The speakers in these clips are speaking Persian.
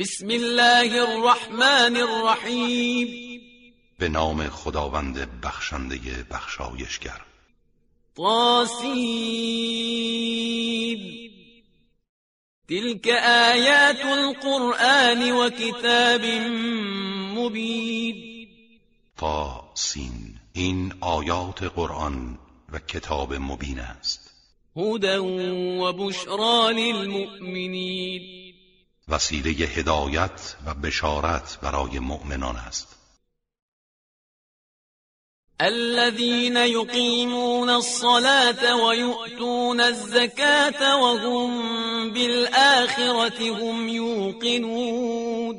بسم الله الرحمن الرحیم به نام خداوند بخشنده بخشایشگر. طاسین تلك آیات القرآن و کتاب مبین. طاسین این آیات قرآن و کتاب مبین است. هدى و بشرا للمؤمنین. وسیله هدایت و بشارت برای مؤمنان است. الذين يقيمون الصلاة ويؤتون الزكاة وهم بالآخرة هم يوقنون.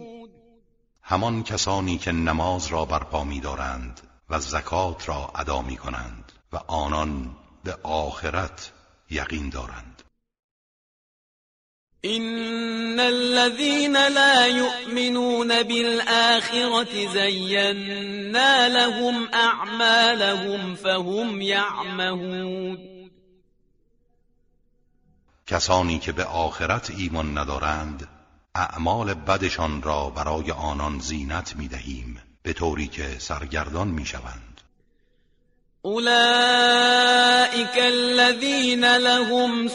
همان کسانی که نماز را برپا می دارند و زکات را ادا می کنند و آنان به آخرت یقین دارند. إن الذين لا يؤمنون بالآخرة زينا لهم أعمالهم فهم يعمهون کسانی که به آخرت ایمان ندارند اعمال بدشان را برای آنان زینت می دهیم به طوری که سرگردان می شوند الذين لهم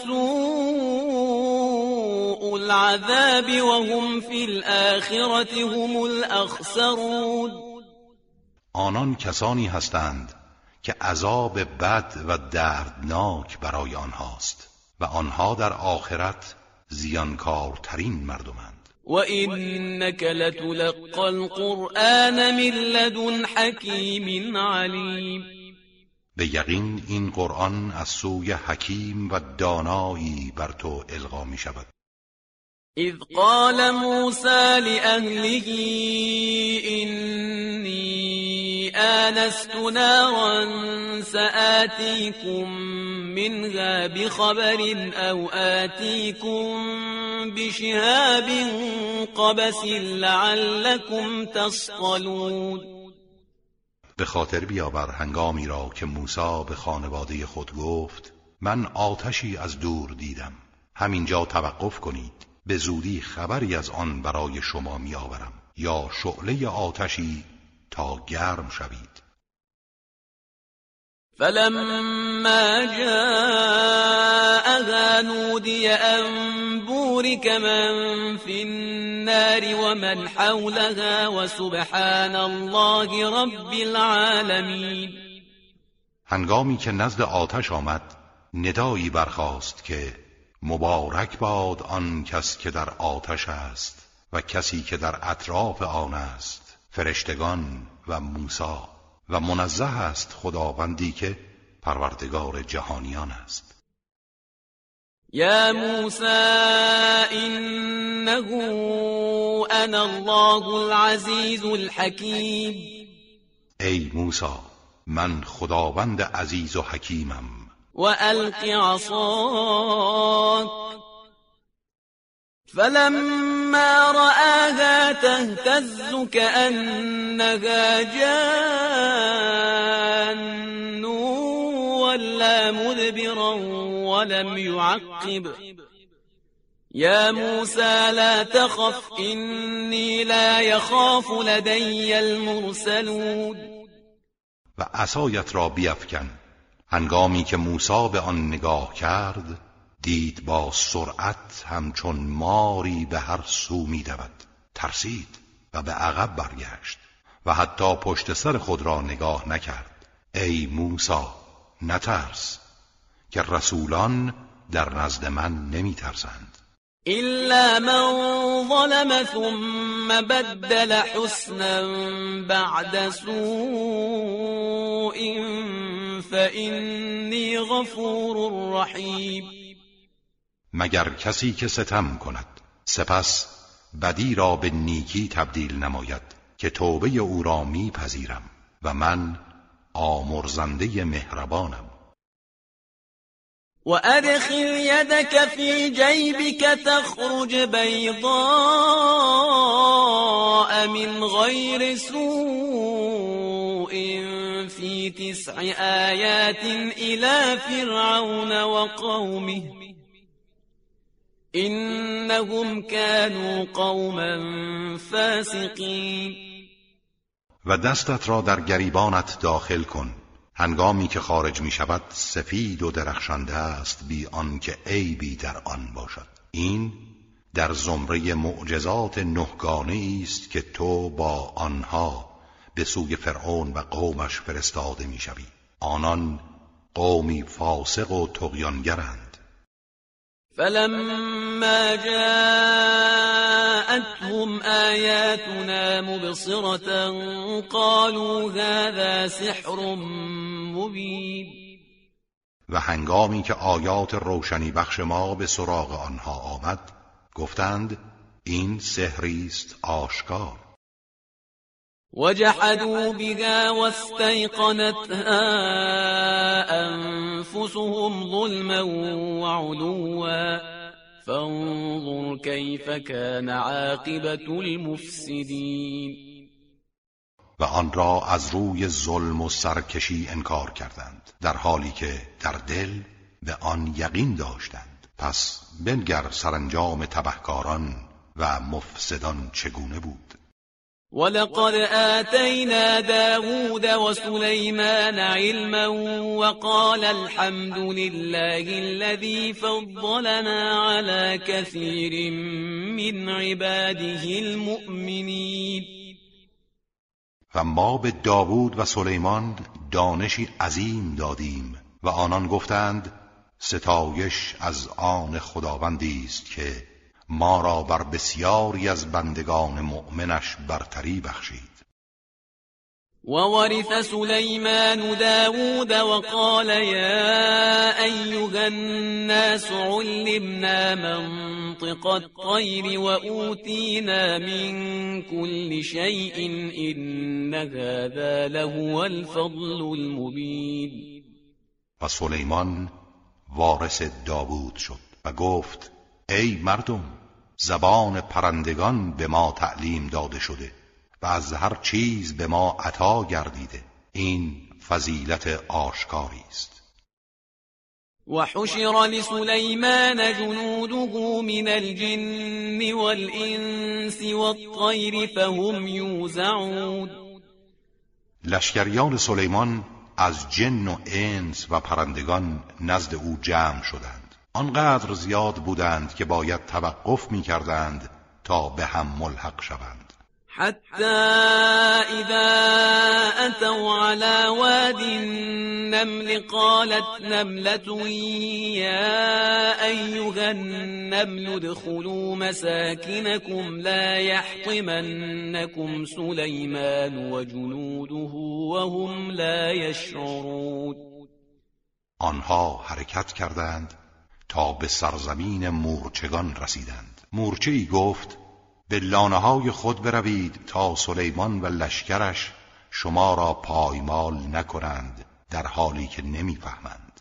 العذاب وهم في الآخرة هم الأخسرون. آنان کسانی هستند که عذاب بد و دردناک برای آنهاست و آنها در آخرت زیانکارترین مردمند. و اینک لتلقى القرآن من لدن حکیم علیم. به یقین این قرآن از سوی حکیم و دانایی بر تو القا می شود. إذ قال موسى لأهله إني آنست نارا سآتيكم منها بخبر أو آتيكم بشهاب قبس لعلكم تصطلون. به خاطر بیاور هنگامی را که موسی به خانواده خود گفت من آتشی از دور دیدم. همینجا توقف کنید. به زودی خبری از آن برای شما می آورم یا شعله آتشی تا گرم شوید. فلما جاءها نودي أن بورك من في النار ومن حولها وسبحان الله رب العالمین. هنگامی که نزد آتش آمد ندایی برخاست که مبارک باد آن کس که در آتش است و کسی که در اطراف آن است فرشتگان و موسی. و منزه است خداوندی که پروردگار جهانیان است. یا موسی انه انا الله العزیز الحکیم. ای موسی من خداوند عزیز و حکیمم. وألق عصاك. فلما رآها تهتز كأنها جان ولا مدبرا ولم يعقب. يا موسى لا تخف إني لا يخاف لدي المرسلون. و عصایت را بیفکن. هنگامی که موسی به آن نگاه کرد دید با سرعت همچون ماری به هر سو می دود ترسید و به عقب برگشت و حتی پشت سر خود را نگاه نکرد. ای موسی نترس که رسولان در نزد من نمی ترسند إلا من ظلم ثم بدل حسنا بعد سوء فإني غفور رحیم مگر کسی که ستم کند سپس بدی را به نیکی تبدیل نماید که توبه او را میپذیرم و من آمرزنده مهربانم. وأدخل يدك في جيبك تخرج بيضاء من غير سوء تسع آيات إلى فرعون وقومه. إنهم كانوا قوما فاسقین و دستت را در گریبانت داخل کن. هنگامی که خارج می شود سفید و درخشنده است بی آنکه عیبی در آن باشد. این در زمره معجزات نهگانه است که تو با آنها به سوی فرعون و قومش فرستاده می‌شوی. آنان قومی فاسق و تقیانگرند فلما جاءتهم آیاتنا مبصرة قالوا هذا سحر مبین و هنگامی که آیات روشنی بخش ما به سراغ آنها آمد گفتند این سحری است آشکار. وجحدوا بها واستيقنتها أنفسهم ظلما وعلوا فانظر كيف كان عاقبة المفسدين. و آن را از روی ظلم و سرکشی انکار کردند در حالی که در دل به آن یقین داشتند. پس بنگر سرانجام تبهکاران و مفسدان چگونه بود؟ ولقد آتينا داود وسليمان علما وقال الحمد لله الذي فضلنا على كثير من عباده المؤمنين. و ما به داوود و سلیمان دانشی عظیم دادیم و آنان گفتند ستایش از آن خداوندی است که ما را بر بسیاری از بندگان مؤمنش برتری بخشید. وورث سليمان داود وقال يا أيها الناس علمنا منطق الطير وأوتينا من كل شيء إن هذا لهو الفضل المبين. و سلیمان وارث داوود شد و گفت ای مردم زبان پرندگان به ما تعلیم داده شده و از هر چیز به ما عطا گردیده. این فضیلت آشکاری است. وحشر لسليمان جنوده من الجن والإنس والطير فهم يوزعون لشکریان سلیمان از جن و انس و پرندگان نزد او جمع شدند. آنقدر زیاد بودند که باید توقف می کردند تا به هم ملحق شوند. حتی اذا اتوا على واد النمل قالت نملة يا أيها النمل ادخلوا مساكنكم لا يحطمنكم سليمان وجنوده وهم لا يشعرون. آنها حرکت کردند تا به سرزمین مورچگان رسیدند. مورچه ای گفت به لانه های خود بروید تا سلیمان و لشکرش شما را پایمال نکنند در حالی که نمی‌فهمند.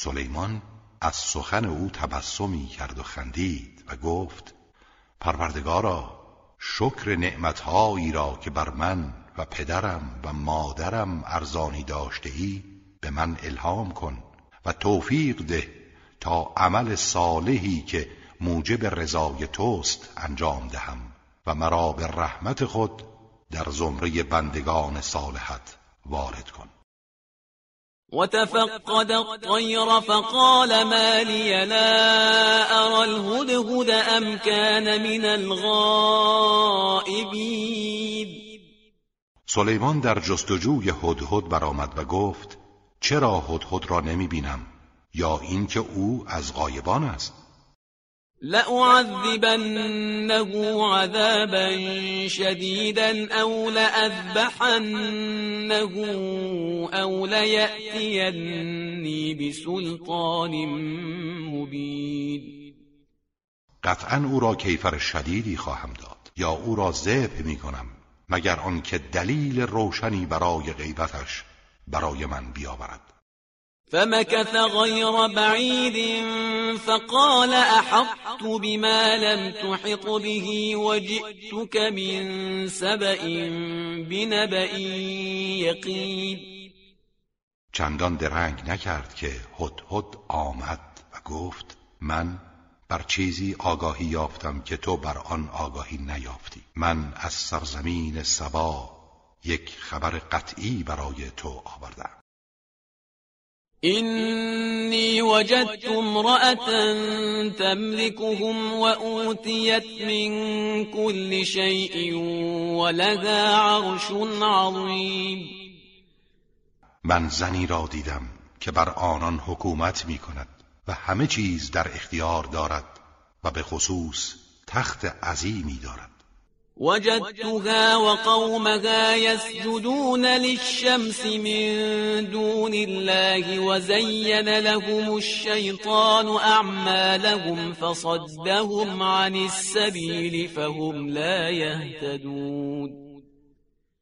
سلیمان از سخن او تبسمی کرد و خندید و گفت پروردگارا شکر نعمتهایی را که بر من و پدرم و مادرم ارزانی داشته ای به من الهام کن و توفیق ده تا عمل صالحی که موجب رضای توست انجام دهم و مرا به رحمت خود در زمره بندگان صالحت وارد کن. وتفقد الطير فقال ما لي لا أرى الهدهد أم كان من الغائبين. سلیمان در جستجوی هدهد برآمد و گفت چرا هدهد را نمی بینم؟ یا اینکه او از غایبان است؟ لأعذبنه عذابا شديدا أو لأذبحنه أو ليأتيني بسلطان مبين. قطعا او را کیفر شدیدی خواهم داد یا او را ذبح می کنم مگر آنکه دلیل روشنی برای غیبتش برای من بیاورد. فمكث غير بعيد فقال أحطت بما لم تحط به وجئتك من سبأ بنبأ يقين. چندان درنگ نکرد که هد هد آمد و گفت من بر چیزی آگاهی یافتم که تو بر آن آگاهی نیافتی. من از سرزمین سبا یک خبر قطعی برای تو آوردم. إني وجدت امرأة تملكهم وأوتيت من كل شيء ولها عرش عظيم. من زنی را دیدم که بر آنان حکومت می کند و همه چیز در اختیار دارد و به خصوص تخت عظیمی دارد. وجدتها وقومها يسجدون للشمس من دون الله وزين لهم الشيطان أعمالهم فصدهم عن السبيل فهم لا يهتدون.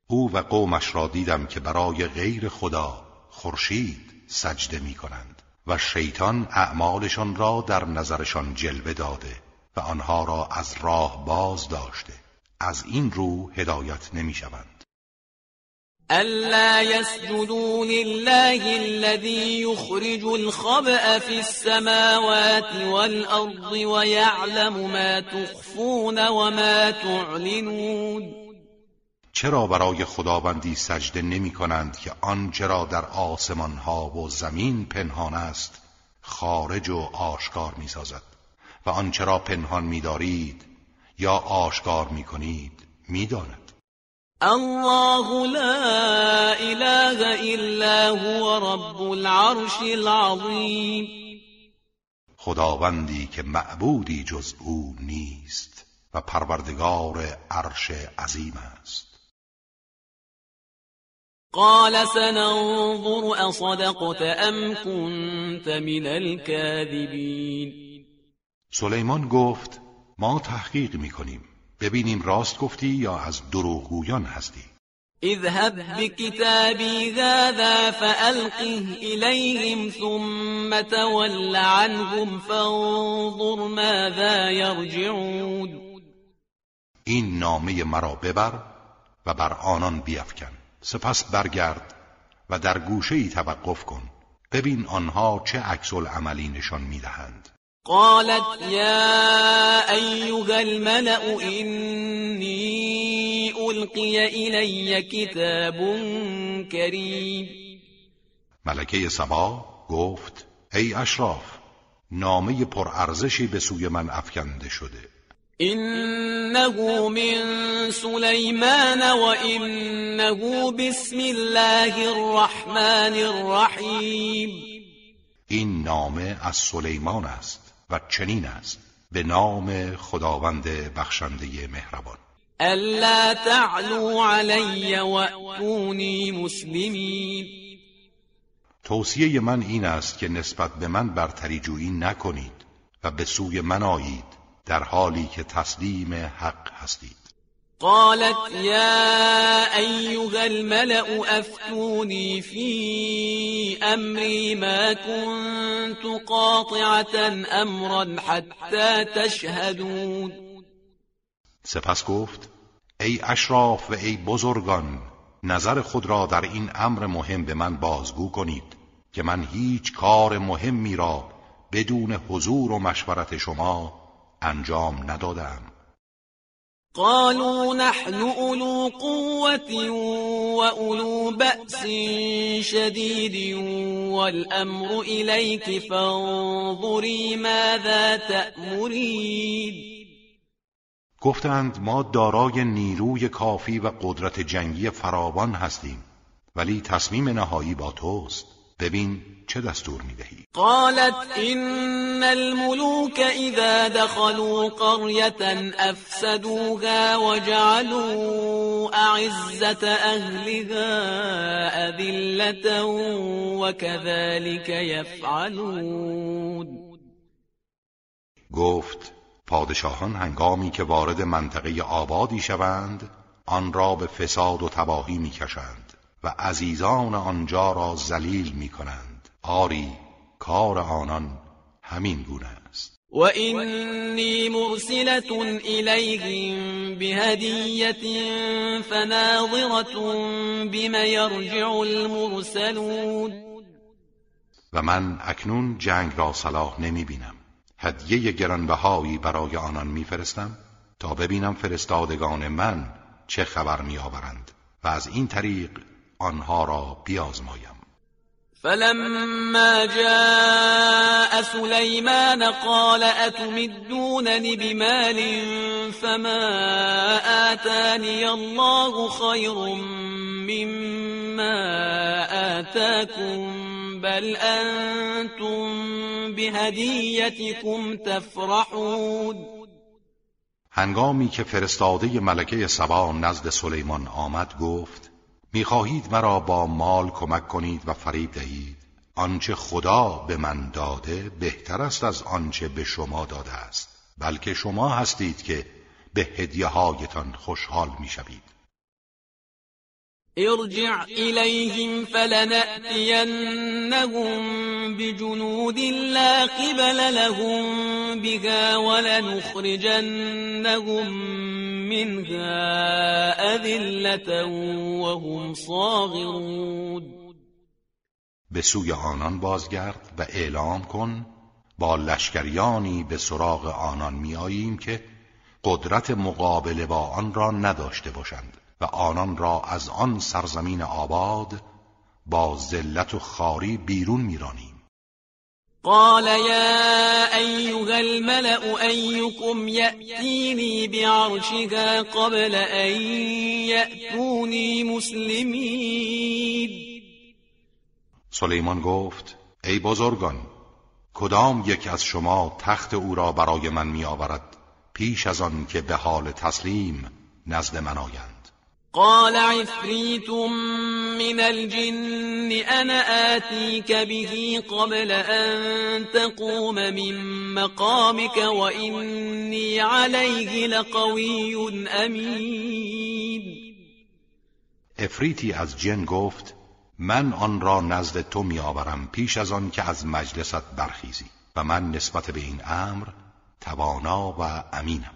او و قومش را دیدم که برای غیر خدا خورشید سجده می کنند و شیطان اعمالشان را در نظرشان جلوه داده و آنها را از راه باز داشته. از این رو هدایت نمی شوند ألا يسجدوا لله الذي يخرج الخبأ في السماوات والأرض ويعلم ما تخفون وما تعلنون. چرا برای خداوندی سجده نمی کنند که آنچه را در آسمان ها و زمین پنهان است خارج و آشکار می سازد و آنچه را پنهان می دارید یا آشکار می کنید می داند. الله لا اله الا هو رب العرش العظیم خداوندی که معبودی جز او نیست و پروردگار عرش عظیم است. قال سننظر اصدقت ام كنت من الكاذبین سلیمان گفت ما تحقیق می‌کنیم. ببینیم راست گفتی یا از دروغگویان هستی. اذهب بكتابي هذا فألقه إليهم ثم تول عنهم فانظر ماذا يرجعون این نامه مرا ببر و بر آنان بیفکن. سپس برگرد و در گوشه ای توقف کن. ببین آنها چه عکس عملی نشان می‌دهند. قالت يا أيها الملأ إني ألقي إلي كتاب كريم. ملکه سبا گفت ای اشراف نامه پرارزشی به سوی من افکنده شده. إنه من سليمان وإنه بسم الله الرحمن الرحیم. این نامه از سلیمان است. و چنین است به نام خداوند بخشنده مهربان. الا تعلو علی واتونی مسلمین. توصیه من این است که نسبت به من برتری جویی نکنید و به سوی من آیید در حالی که تسلیم حق هستید. قالت يا أيها الملأ أفتوني في أمري ما كنت قاطعة أمرا حتى تشهدون. سپس گفت ای اشراف و ای بزرگان نظر خود را در این امر مهم به من بازگو کنید که من هیچ کار مهمی را بدون حضور و مشورت شما انجام ندادم. قالوا نحن أولو قوة وأولو بأس شديد والأمر إليك فانظري ماذا تأمرين. گفتند ما دارای نیروی کافی و قدرت جنگی فراوان هستیم ولی تصمیم نهایی با توست. ببین چه دستور می‌دهی. قالت این الملوك اذا دخلوا قرية افسدوها وجعلوا اعزة اهلها اذلة وكذلك يفعلون. گفت پادشاهان هنگامی که وارد منطقه آبادی شوند آن را به فساد و تباهی می‌کشند. و عزیزان آنجا را ذلیل می‌کنند. آری کار آنان همین گونه است. و اینی مرسلت الیهم بهدیت فناظرت بما یرجع المرسلون. و من اکنون جنگ را صلاح نمی بینم هدیه گرانبهایی برای آنان میفرستم تا ببینم فرستادگان من چه خبر میآورند و از این طریق آنها را بیازمایم. فلما جاء سليمان قال أتمدونني بمال فما آتاني الله خير مما آتاكم بل أنتم بهديتكم تفرحون. هنگامی که فرستاده ملکه سبا نزد سلیمان آمد گفت می‌خواهید مرا با مال کمک کنید و فریب دهید. آنچه خدا به من داده بهتر است از آنچه به شما داده است. بلکه شما هستید که به هدیه هایتان خوشحال می‌شوید. ارجع إليهم فلنأتينهم بجنود لا قبل لهم بها ولنخرجنهم منها أذلة وهم صاغرون. به سوی آنان بازگرد و اعلام کن با لشکریانی به سراغ آنان میآییم که قدرت مقابله با آن را نداشته باشند و آنان را از آن سرزمین آباد با ذلت و خاری بیرون میرانیم. قال يا أيها الملأ أيكم يأتيني بعرشها قبل أن يأتوني مسلمين. سلیمان گفت ای بزرگان کدام یک از شما تخت او را برای من می آورد پیش از آن که به حال تسلیم نزد من آیند؟ قال عفريت من الجن أنا آتيك به قبل أن تقوم من مقامك وإني عليه لقوي أمين. افریتی از جن گفت من آن را نزد تو میآورم پیش از آن که از مجلست برخیزی و من نسبت به این امر توانا و امینم.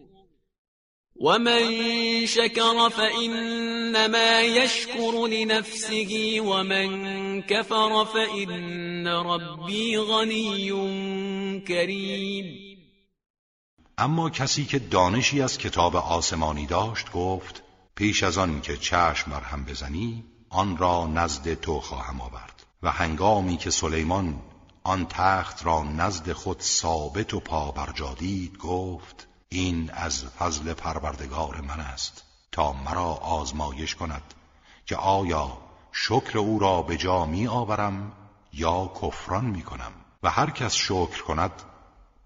ومن شكر فإنما يشكر لنفسه ومن كفر فإن ربي غني كريم. اما کسی که دانشی از کتاب آسمانی داشت گفت پیش از آن که چشم مرهم بزنی آن را نزد تو خواهم آورد. و هنگامی که سلیمان آن تخت را نزد خود ثابت و پا برجادید گفت این از فضل پروردگار من است تا مرا آزمایش کند که آیا شکر او را به جا می آورم یا کفران می کنم؟ و هر کس شکر کند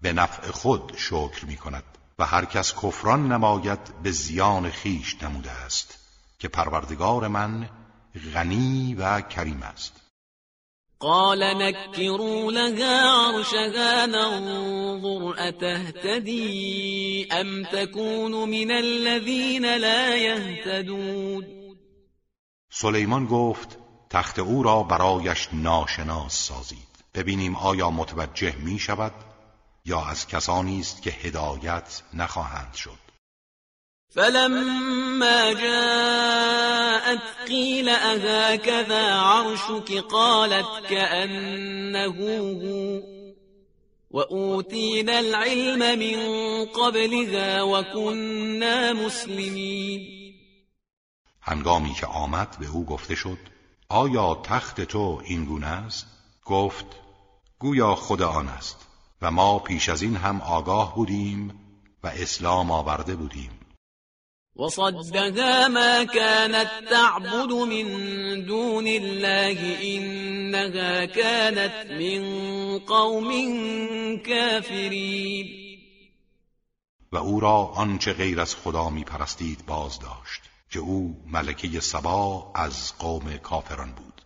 به نفع خود شکر می کند و هر کس کفران نماید به زیان خیش نموده است که پروردگار من غنی و کریم است. قال نكروا لها عرشها ننظر أتهتدي أم تكون من الذين لا يهتدون سلیمان گفت تخت او را برایش ناشناس سازید. ببینیم آیا متوجه می شود یا از کسانی است که هدایت نخواهند شد. فلما جاءت قيل أهكذا عرشك قالت كأنه هو وأوتينا العلم من قبلها وكنا مسلمین هنگامی که آمد به او گفته شد آیا تخت تو این گونه است؟ گفت گویا خود آن است و ما پیش از این هم آگاه بودیم و اسلام آورده بودیم. وصدها ما كانت تعبد من دون الله إنها كانت من قوم كافرین و او را آنچه غیر از خدا می پرستید باز داشت که او ملکه سبا از قوم کافران بود.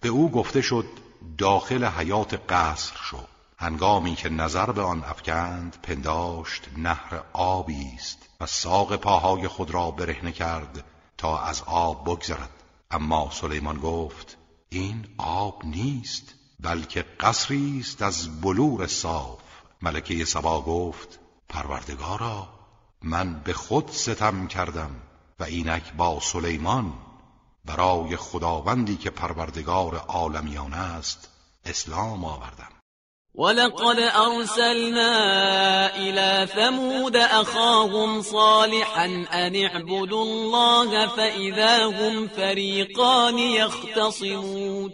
به او گفته شد داخل حیات قصر شو. هنگامی که نظر به آن افکند پنداشت نهر آبی است و ساق پاهای خود را برهنه کرد تا از آب بگذرد. اما سلیمان گفت این آب نیست بلکه قصری است از بلور صاف. ملکه سبا گفت پروردگارا من به خود ستم کردم و اینک با سلیمان برای خداوندی که پروردگار عالمیان است اسلام آوردم. ولقد ارسلنا الى ثمود اخاهم صالحا ان اعبدوا الله فاذا هم فریقان یختصمون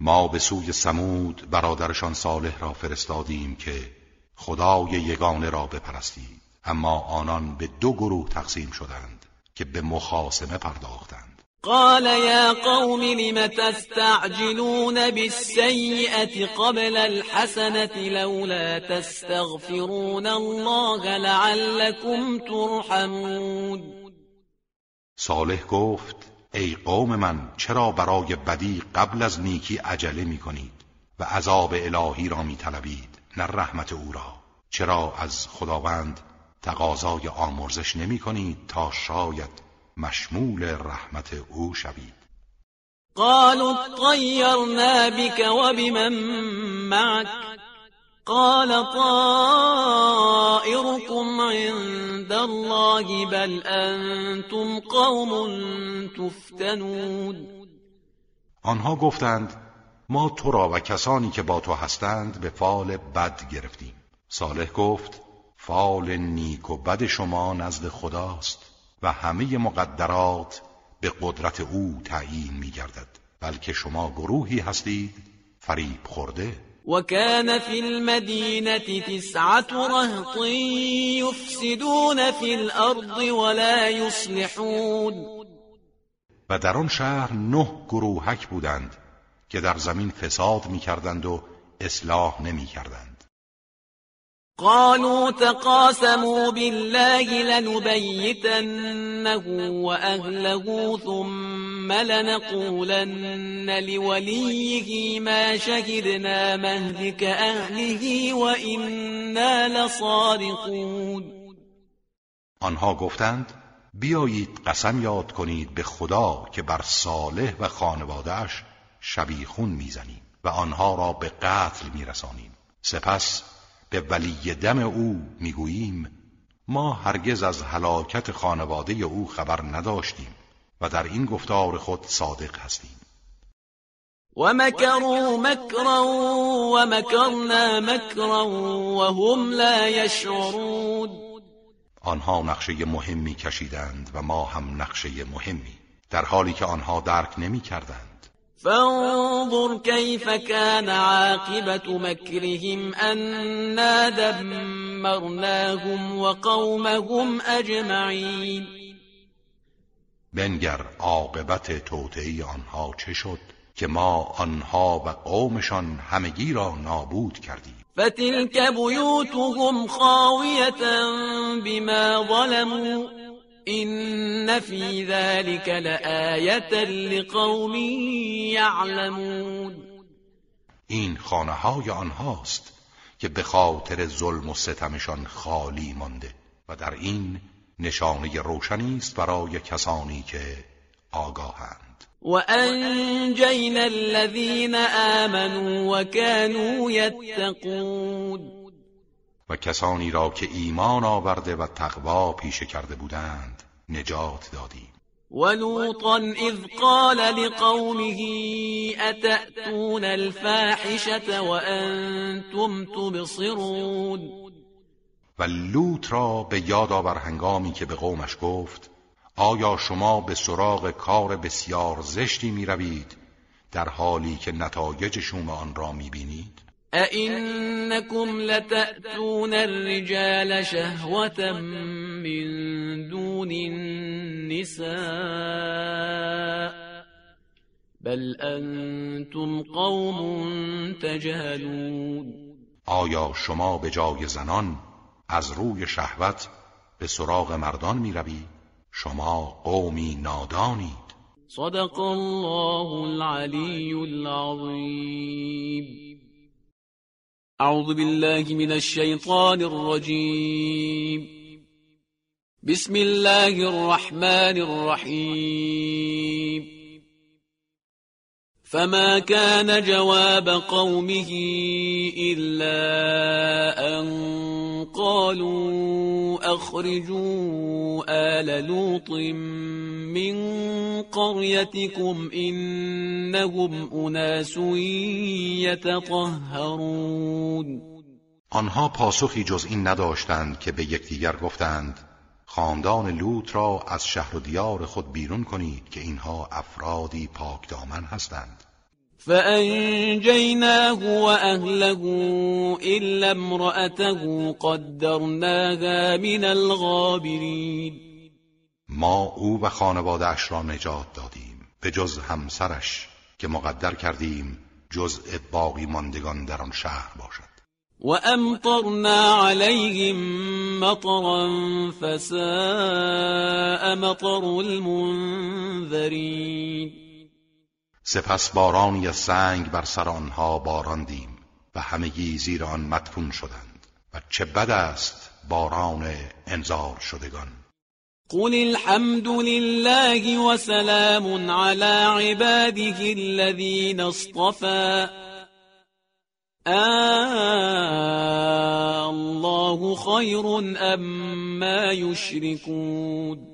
ما به سوی سمود برادرشان صالح را فرستادیم که خدای یگانه را بپرستید. اما آنان به دو گروه تقسیم شدند که به مخاسمه پرداختند. قال يا قوم لم تستعجلون بالسيئة قبل الحسنة لولا تستغفرون الله لعلكم ترحمون. صالح گفت ای قوم من چرا برای بدی قبل از نیکی عجله می کنید و عذاب الهی را می طلبید نه رحمت او را؟ چرا از خداوند تقاضای آمرزش نمی کنید تا شاید مشمول رحمت او شوید. قالوا طيرنا بك وبمن معك. قال طائركم عند الله بل انتم قوم تفتنون. آنها گفتند ما تو را و کسانی که با تو هستند به فال بد گرفتیم. صالح گفت فال نیک و بد شما نزد خداست. و همه مقدرات به قدرت او تعیین می گردد بلکه شما گروهی هستید فریب خورده. وكان في المدينة تسعة رهط يفسدون في الأرض ولا يصلحون. و در آن شهر نه گروهک بودند که در زمین فساد می کردند و اصلاح نمی کردند قالوا تقاسموا بالله لنبيتنه وأهله ثم لنقولن لوليه ما شهدنا مهلك أهله وإنا لصادقون. آنها گفتند بیایید قسم یاد کنید به خدا که بر صالح و خانوادهش شبیخون می‌زنیم و آنها را به قتل میرسانیم. سپس به ولی دم او می‌گوییم ما هرگز از هلاکت خانواده او خبر نداشتیم و در این گفتار خود صادق هستیم. و مکروا مکرا و مکرنا مکرا و هم لا یشعرون. آنها نقشه مهمی کشیدند و ما هم نقشه مهمی در حالی که آنها درک نمی کردند فانظر كيف كان عاقبة مكرهم أنا دمرناهم وقومهم أجمعين. بنگر عاقبت توطئه آنها چه شد که ما آنها و قومشان همگی را نابود کردیم؟ فتلك بیوتهم خاویة بما ظلموا. إن في ذلك لآية لقوم يعلمون این خانه های آنهاست که به خاطر ظلم و ستمشان خالی مانده و در این نشانه روشنی است برای کسانی که آگاهند. و انجینا الذین آمنوا و كانوا یتقون و کسانی را که ایمان آورده و تقوا پیشه کرده بودند نجات دادیم ولوطا إذ قال لقومه أتأتون الفاحشة وأنتم تبصرون و لوط را به یاد آور هنگامی که به قومش گفت آیا شما به سراغ کار بسیار زشتی می روید در حالی که نتایج شوم آن را می بینید؟ أئنكم لتأتون الرجال شهوة من دون النساء بل أنتم قوم تجهلون. آیا شما به جای زنان از روی شهوت به سراغ مردان می روی؟ شما قومی نادانید. صدق الله العلی العظیم. أعوذ بالله من الشيطان الرجيم. بسم الله الرحمن الرحيم. فما كان جواب قومه إلا أن قالوا أخرجوا آل لوط من قريتكم إنهم أناس يتطهرون آنها پاسخی جز این نداشتند که به یکدیگر گفتند خاندان لوط را از شهر و دیار خود بیرون کنید که اینها افرادی پاک دامن هستند. فأنجيناه وأهله إلا امرأته قدرناها من الغابرين. ما او و خانوادهش را نجات دادیم به جز همسرش که مقدر کردیم جزء باقی ماندگان در آن شهر باشد. و امطرنا عليهم مطرا فساء مطر المنذرین سپس بارانی از سنگ بر سر آنها باراندیم و همگی زیر آن مدفون شدند و چه بد است باران انذار شدگان. قل الحمد لله وسلام على عباده الذين اصطفى الله خير ام ما يشركون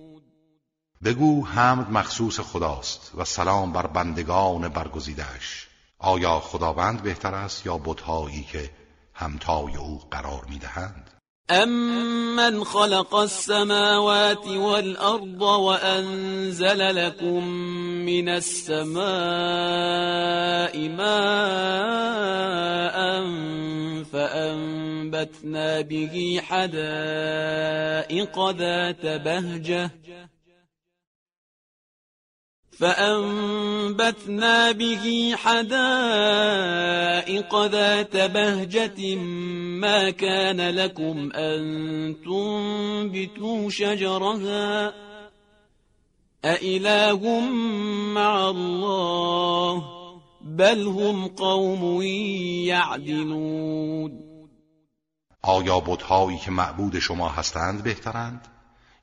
بگو حمد مخصوص خداست و سلام بر بندگان برگزیدهش آیا خداوند بهتر است یا بتهایی که همتای او قرار می‌دهند؟ امن خلق السماوات والارض وانزل لكم من السماء ماء فانبتنا به حدائق ذات بهجه فأنبتنا به حدائق ذات بهجة ما كان لكم أن تنبتوا شجرها أإله مع الله بل هم قوم يعدلون. آیا بتهایی که معبود شما هستند بهترند؟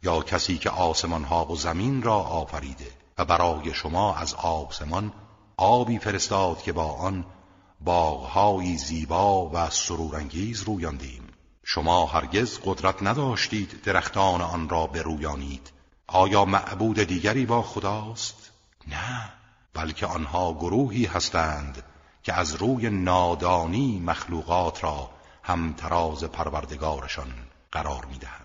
یا کسی که آسمان ها و زمین را آفریده؟ و برای شما از آسمان آبی فرستاد که با آن باغهایی زیبا و سرورانگیز رویاندیم. شما هرگز قدرت نداشتید درختان آن را برویانید. آیا معبود دیگری با خداست؟ نه بلکه آنها گروهی هستند که از روی نادانی مخلوقات را همتراز پروردگارشان قرار می‌دهند.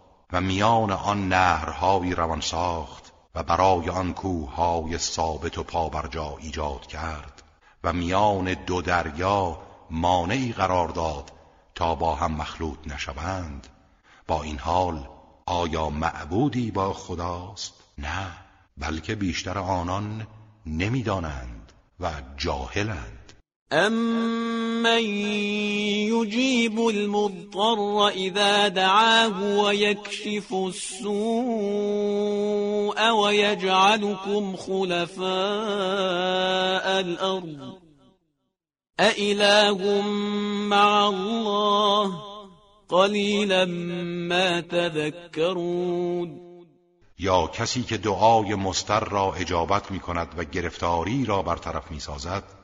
و میان آن نهرهایی روان ساخت و برای آن کوههای ثابت و پابرجا ایجاد کرد و میان دو دریا مانعی قرار داد تا با هم مخلوط نشوند با این حال آیا معبودی با خداست؟ نه بلکه بیشتر آنان نمی‌دانند و جاهلند أَمَّن يُجِيبُ الْمُضْطَرَّ إِذَا دَعَاهُ وَيَكْشِفُ السُّوءَ وَيَجْعَلُكُمْ خُلَفَاءَ الْأَرْضِ أَإِلَٰهٌ مَّعَ اللَّهِ قَلِيلًا مَّا تَذَكَّرُونَ. یا کسی که دعای مستر را اجابت می کند و گرفتاری را برطرف می سازد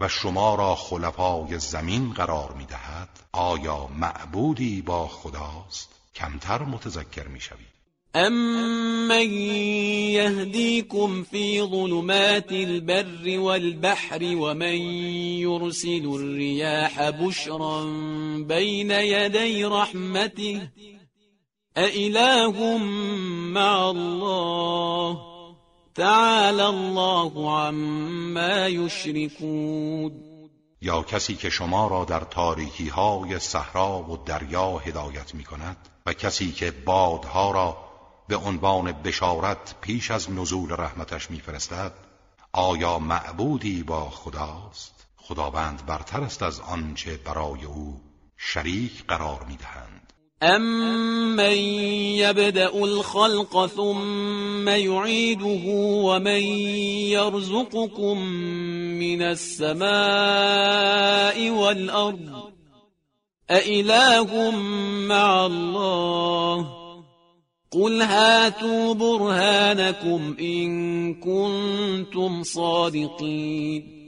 و شما را خلفای زمین قرار می دهد آیا معبودی با خداست؟ کمتر متذکر می شوید أَمَّن يَهْدِيكُمْ فِي ظُلُمَاتِ الْبَرِّ وَالْبَحْرِ وَمَن يُرْسِلُ الرِّيَاحَ بُشْرًا بَيْنَ يَدَيْ رَحْمَتِهِ أَإِلَٰهٌ مَّعَ اللَّهِ تعالى الله عما یشركون یا کسی که شما را در تاریکی های صحرا و دریا هدایت می کند و کسی که بادها را به عنوان بشارت پیش از نزول رحمتش میفرستد آیا معبودی با خداست؟ خداوند برتر است از آنچه برای او شریک قرار می‌دهند. أَمَّن يَبْدَأُ الْخَلْقَ ثُمَّ يُعِيدُهُ وَمَن يَرْزُقُكُم مِّنَ السَّمَاءِ وَالْأَرْضِ أَإِلَٰهٌ مَّعَ اللَّهِ قُلْ هَاتُوا بُرْهَانَكُمْ إِن كُنتُمْ صَادِقِينَ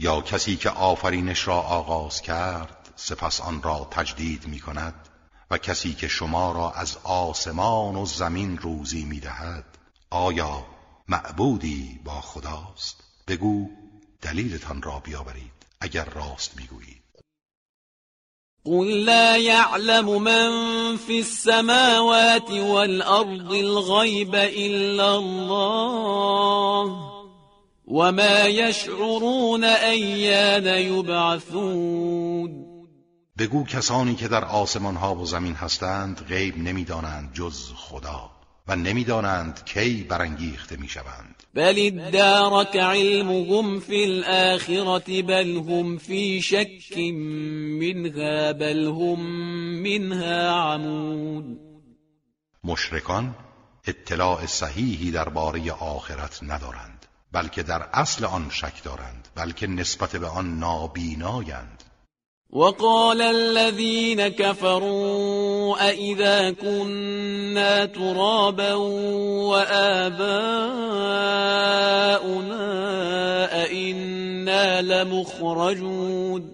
یا کسی که آفرینش را آغاز کرد سپس آن را تجدید می کند و کسی که شما را از آسمان و زمین روزی می‌دهد آیا معبودی با خداست؟ بگو دلیلتان را بیاورید اگر راست می‌گویید. قل لا يعلم من في السماوات والأرض الغيب إلا الله وما يشعرون أيان يبعثون. بگو کسانی که در آسمان ها و زمین هستند غیب نمی‌دانند جز خدا و نمی‌دانند کی برانگیخته می‌شوند. بل ادارك علمهم في الآخرة بل هم في شك منها بل هم منها عمود. مشرکان اطلاع صحیحی درباره آخرت ندارند بلکه در اصل آن شک دارند بلکه نسبت به آن نابینایند. وقال الذين كفروا أئذا كنا ترابا وآباؤنا أئنا لمخرجون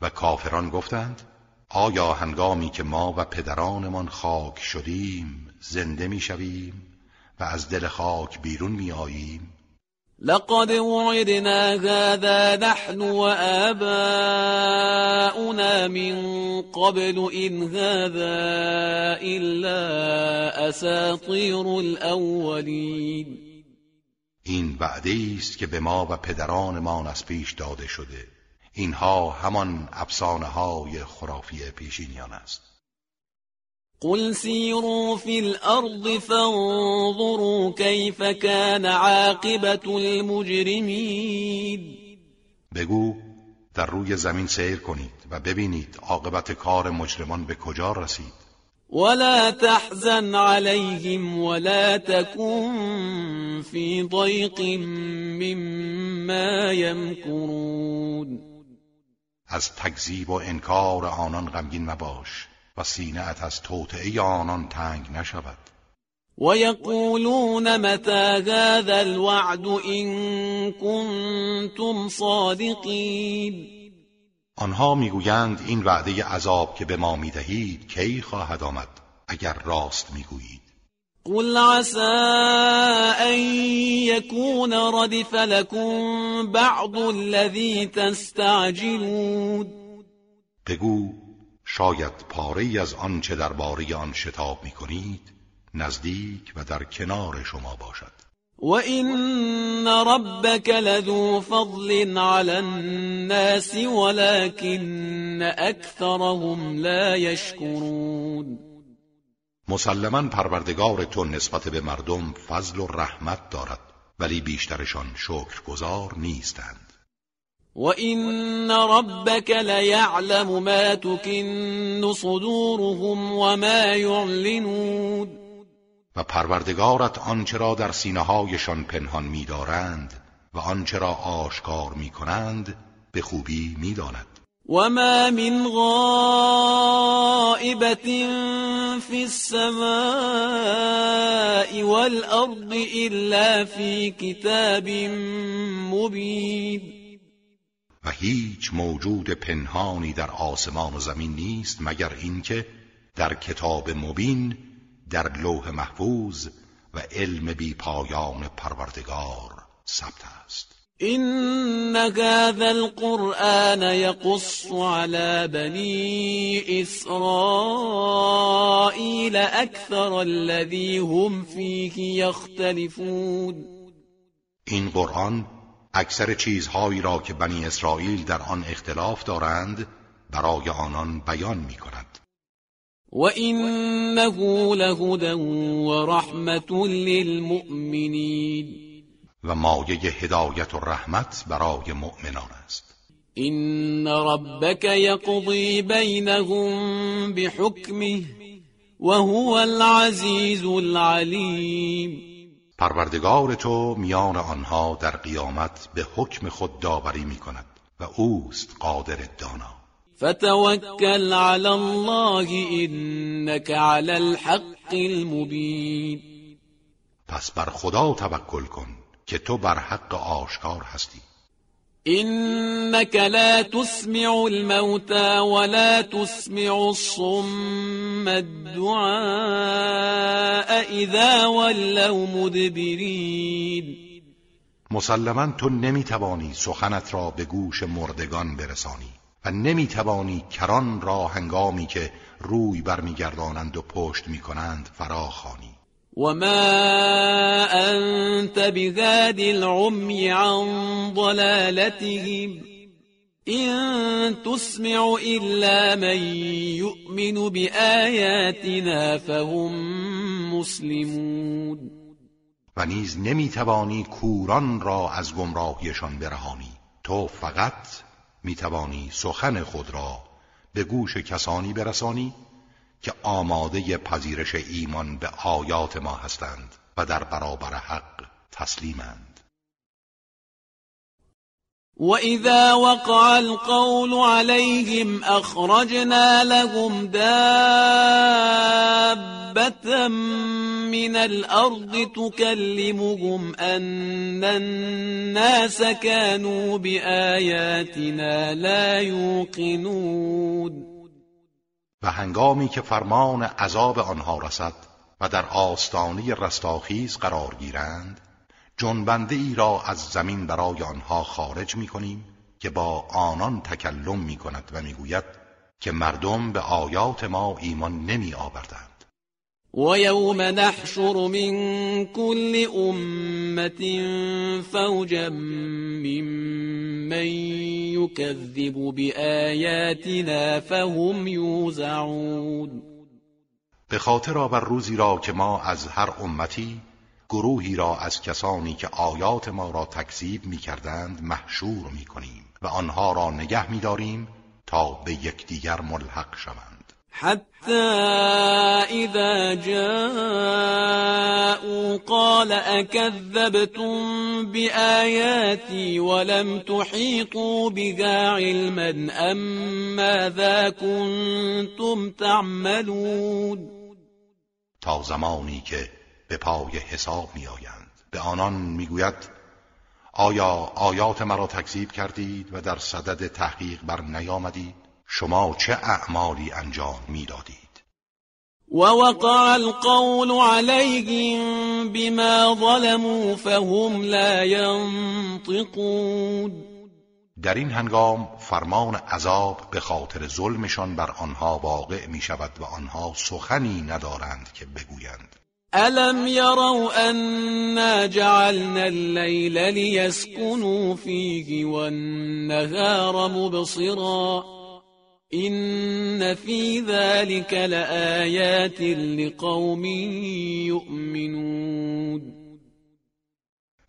و کافران گفتند آیا هنگامی که ما و پدرانمان خاک شدیم زنده می‌شویم و از دل خاک بیرون می آییم لقد وعدنا هذا نحن وآباؤنا من قبل إن هذا إلا أساطير الأولين. این وعده است که به ما و پدرانمان از پیش داده شده. اینها همان افسانه های خرافی پیشینیان است. قل سيروا في الأرض فانظروا كيف كان عاقبة المجرمين بگو در روی زمین سیر کنید و ببینید عاقبت کار مجرمان به کجا رسید. ولا تحزن عليهم ولا تكن في ضيق مما يمكرون از تکذیب و انکار آنان غمگین مباش. و سینهت از توطعه آنان تنگ نشود. ويقولون متى هذا الوعد إن كنتم صادقين آنها می‌گویند این وعده عذاب که به ما می‌دهید کی خواهد آمد اگر راست می‌گویید؟ قل عسى أن يكون ردف لكم بعض الذي تستعجلون بگو شاید پاره از آنچه درباره آن شتاب می کنید نزدیک و در کنار شما باشد. وإن ربك لذو فضل على الناس ولكن أكثرهم لا يشكرون مسلما پروردگار تو نسبت به مردم فضل و رحمت دارد ولی بیشترشان شکرگزار نیستند. و این ربک لیعلم ما تکن صدورهم و ما یعلنون و پروردگارت آنچه را در سینه هایشان پنهان می‌دارند و آنچه را آشکار می‌کنند به خوبی می‌داند. وما من غائبة في السماء والأرض إلا في كتاب مبين و هیچ موجود پنهانی در آسمان و زمین نیست مگر اینکه در کتاب مبین در لوح محفوظ و علم بی پایان پروردگار ثبت است. إن هذا القرآن يقص على بني إسرائيل أكثر الذي هم فيه يختلفون. این قرآن اکثر چیزهایی را که بنی اسرائیل در آن اختلاف دارند برای آنان بیان می کند و اینه لهدى و رحمت للمؤمنین. و مایه هدایت و رحمت برای مؤمنان است. این ربک یقضی بینهم بحکمه و هو العزیز العلیم. پروردگار تو میان آنها در قیامت به حکم خود داوری می کند و اوست قادر دانا. فتوکل علی الله انك علی الحق المبین. پس بر خدا توکل کن که تو بر حق آشکار هستی. إنك لا تسمع الموتى ولا تسمع الصم الدعاء اذا ولوا مدبرین مسلما تو نمی‌توانی سخنت را به گوش مردگان برسانی و نمی‌توانی کران را هنگامی که روی برمیگردانند و پشت می‌کنند فراخوانی. وما أنت بذاد العمي عن ضلالتهم إن تسمع إلا من يؤمن بآياتنا فهم مسلمون و نیز نمی‌توانی کوران را از گمراهیشان برهانی. تو فقط می‌توانی سخن خود را به گوش کسانی برسانی که آماده پذیرش ایمان به آیات ما هستند و در برابر حق تسلیمند. وإذا وقع القول عليهم أخرجنا لهم دابة من الأرض تكلمهم أن الناس كانوا بآياتنا لا يوقنون و هنگامی که فرمان عذاب آنها رسد و در آستانه رستاخیز قرار گیرند جنبنده ای را از زمین برای آنها خارج می کنیم که با آنان تکلم می کند و می گوید که مردم به آیات ما ایمان نمی آوردند ويوم نحشر من كل أمة فوجا ممن يكذب بآياتنا فهم يوزعون به خاطر آور روزی را که ما از هر امتی گروهی را از کسانی که آیات ما را تکذیب می کردند محشور می کنیم و آنها را نگه می داریم تا به یکدیگر ملحق شوند. حتى إذا جاءوا قال أكذبتم بآياتي ولم تحيطوا بها علما أم ماذا كنتم تعملون؟ تا زمانی که به پای حساب می آیند به آنان می‌گوید آیا آیات مرا تکذیب کردید و در صدد تحقیق بر نیامدید؟ شما چه اعمالی انجام می‌دادید؟ ووقع القول عليهم بما ظلموا فهم لا ينطقون. در این هنگام فرمان عذاب به خاطر ظلمشان بر آنها واقع می شود و آنها سخنی ندارند که بگویند. ألم يروا أنا جعلنا الليل ليسكنوا فيه والنهار مبصرا. إن في ذلك لآيات لقوم يؤمنون.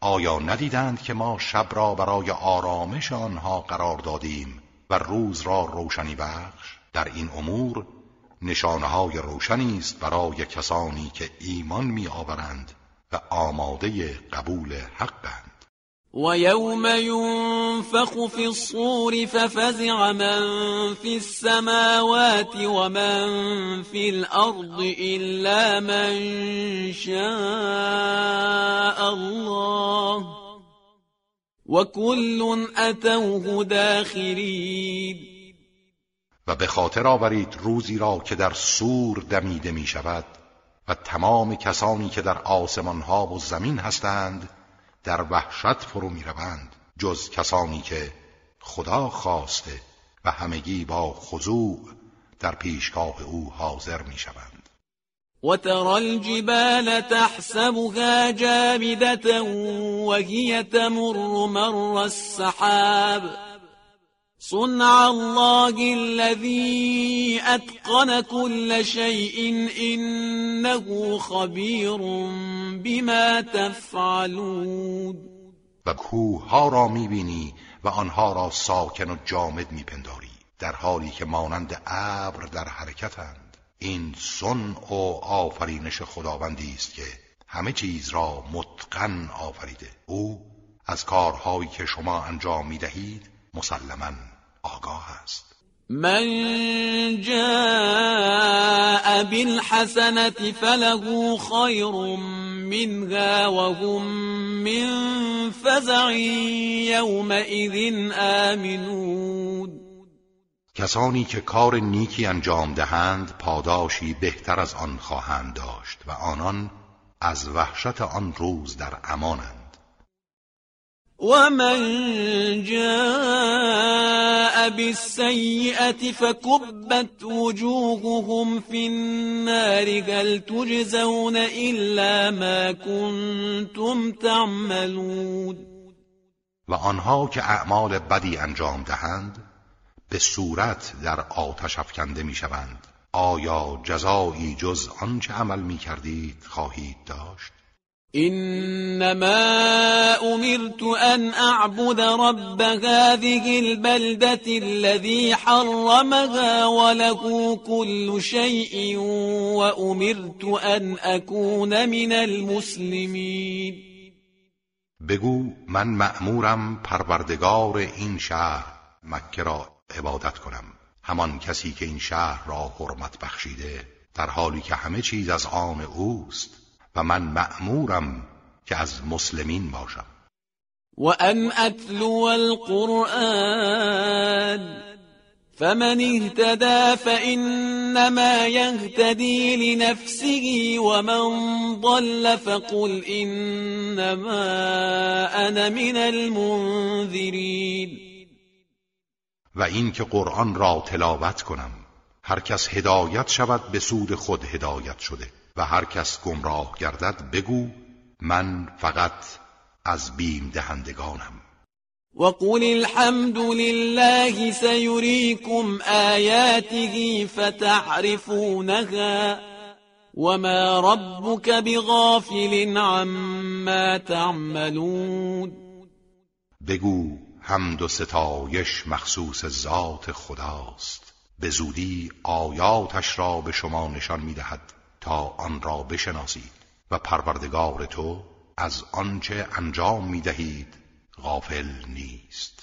آیا ندیدند که ما شب را برای آرامش آنها قرار دادیم و روز را روشنی بخش؟ در این امور نشانه های روشنی است برای کسانی که ایمان می آورند و آماده قبول حقند. ويوم ينفخ في الصور ففزع من في السماوات ومن في الأرض إلا من شاء الله وكل أتوه داخرين. و به خاطر آورید روزی را که در سور دمیده می شود و تمام کسانی که در آسمان ها و زمین هستند در وحشت فرو می روند جز کسانی که خدا خواسته و همگی با خضوع در پیشگاه او حاضر می شوند و ترى الجبال تحسبها جامدة وهي تمر مر السحاب. صنع الله الذي أتقن كل شيء إنه خبير بما تفعلون. و کوه ها را می‌بینی و آنها را ساکن و جامد میپنداری در حالی که مانند ابر در حرکتند. این سن و آفرینش خداوندی است که همه چیز را متقن آفریده. او از کارهایی که شما انجام می‌دهید مسلما آگاه است. من جاء بالحسنة فله خير منها وهم من فزع يومئذ آمنون. کسانی که کار نیکی انجام دهند پاداشی بهتر از آن خواهند داشت و آنان از وحشت آن روز در امانند ومن جاء بالسيئة فكبت وجوههم في النار هل تجزون إلا ما كنتم تعملون و آنها که اعمال بدی انجام دهند به صورت در آتش افکنده می شوند آیا جزایی جز آنچه عمل می کردید خواهید داشت؟ إنما أمرت أن أعبد رب هذه البلدة الذي حرمها وله كل شيء وأمرت أن أكون من المسلمين. بگو من مأمورم پروردگار این شهر مکه را عبادت کنم. همان کسی که این شهر را حرمت بخشیده در حالی که همه چیز از آن اوست. و من مأمورم که از مسلمین باشم. و ان اتلو القرآن فمن اهتدى فإنما يهتدي لنفسه ومن ضل فقل إنما أنا من المنذرين. و این که قرآن را تلاوت کنم هر کس هدایت شود به سود خود هدایت شده. و هر کس گمراه گردد بگو من فقط از بیم دهندگانم. وقل الحمد لله سيريكم آياته فتعرفونها وما ربك بغافل عما تعملون. بگو حمد و ستایش مخصوص ذات خداست. به زودی آیاتش را به شما نشان می‌دهد. تا آن را بشناسید و پروردگار تو از آنچه انجام می دهید غافل نیست.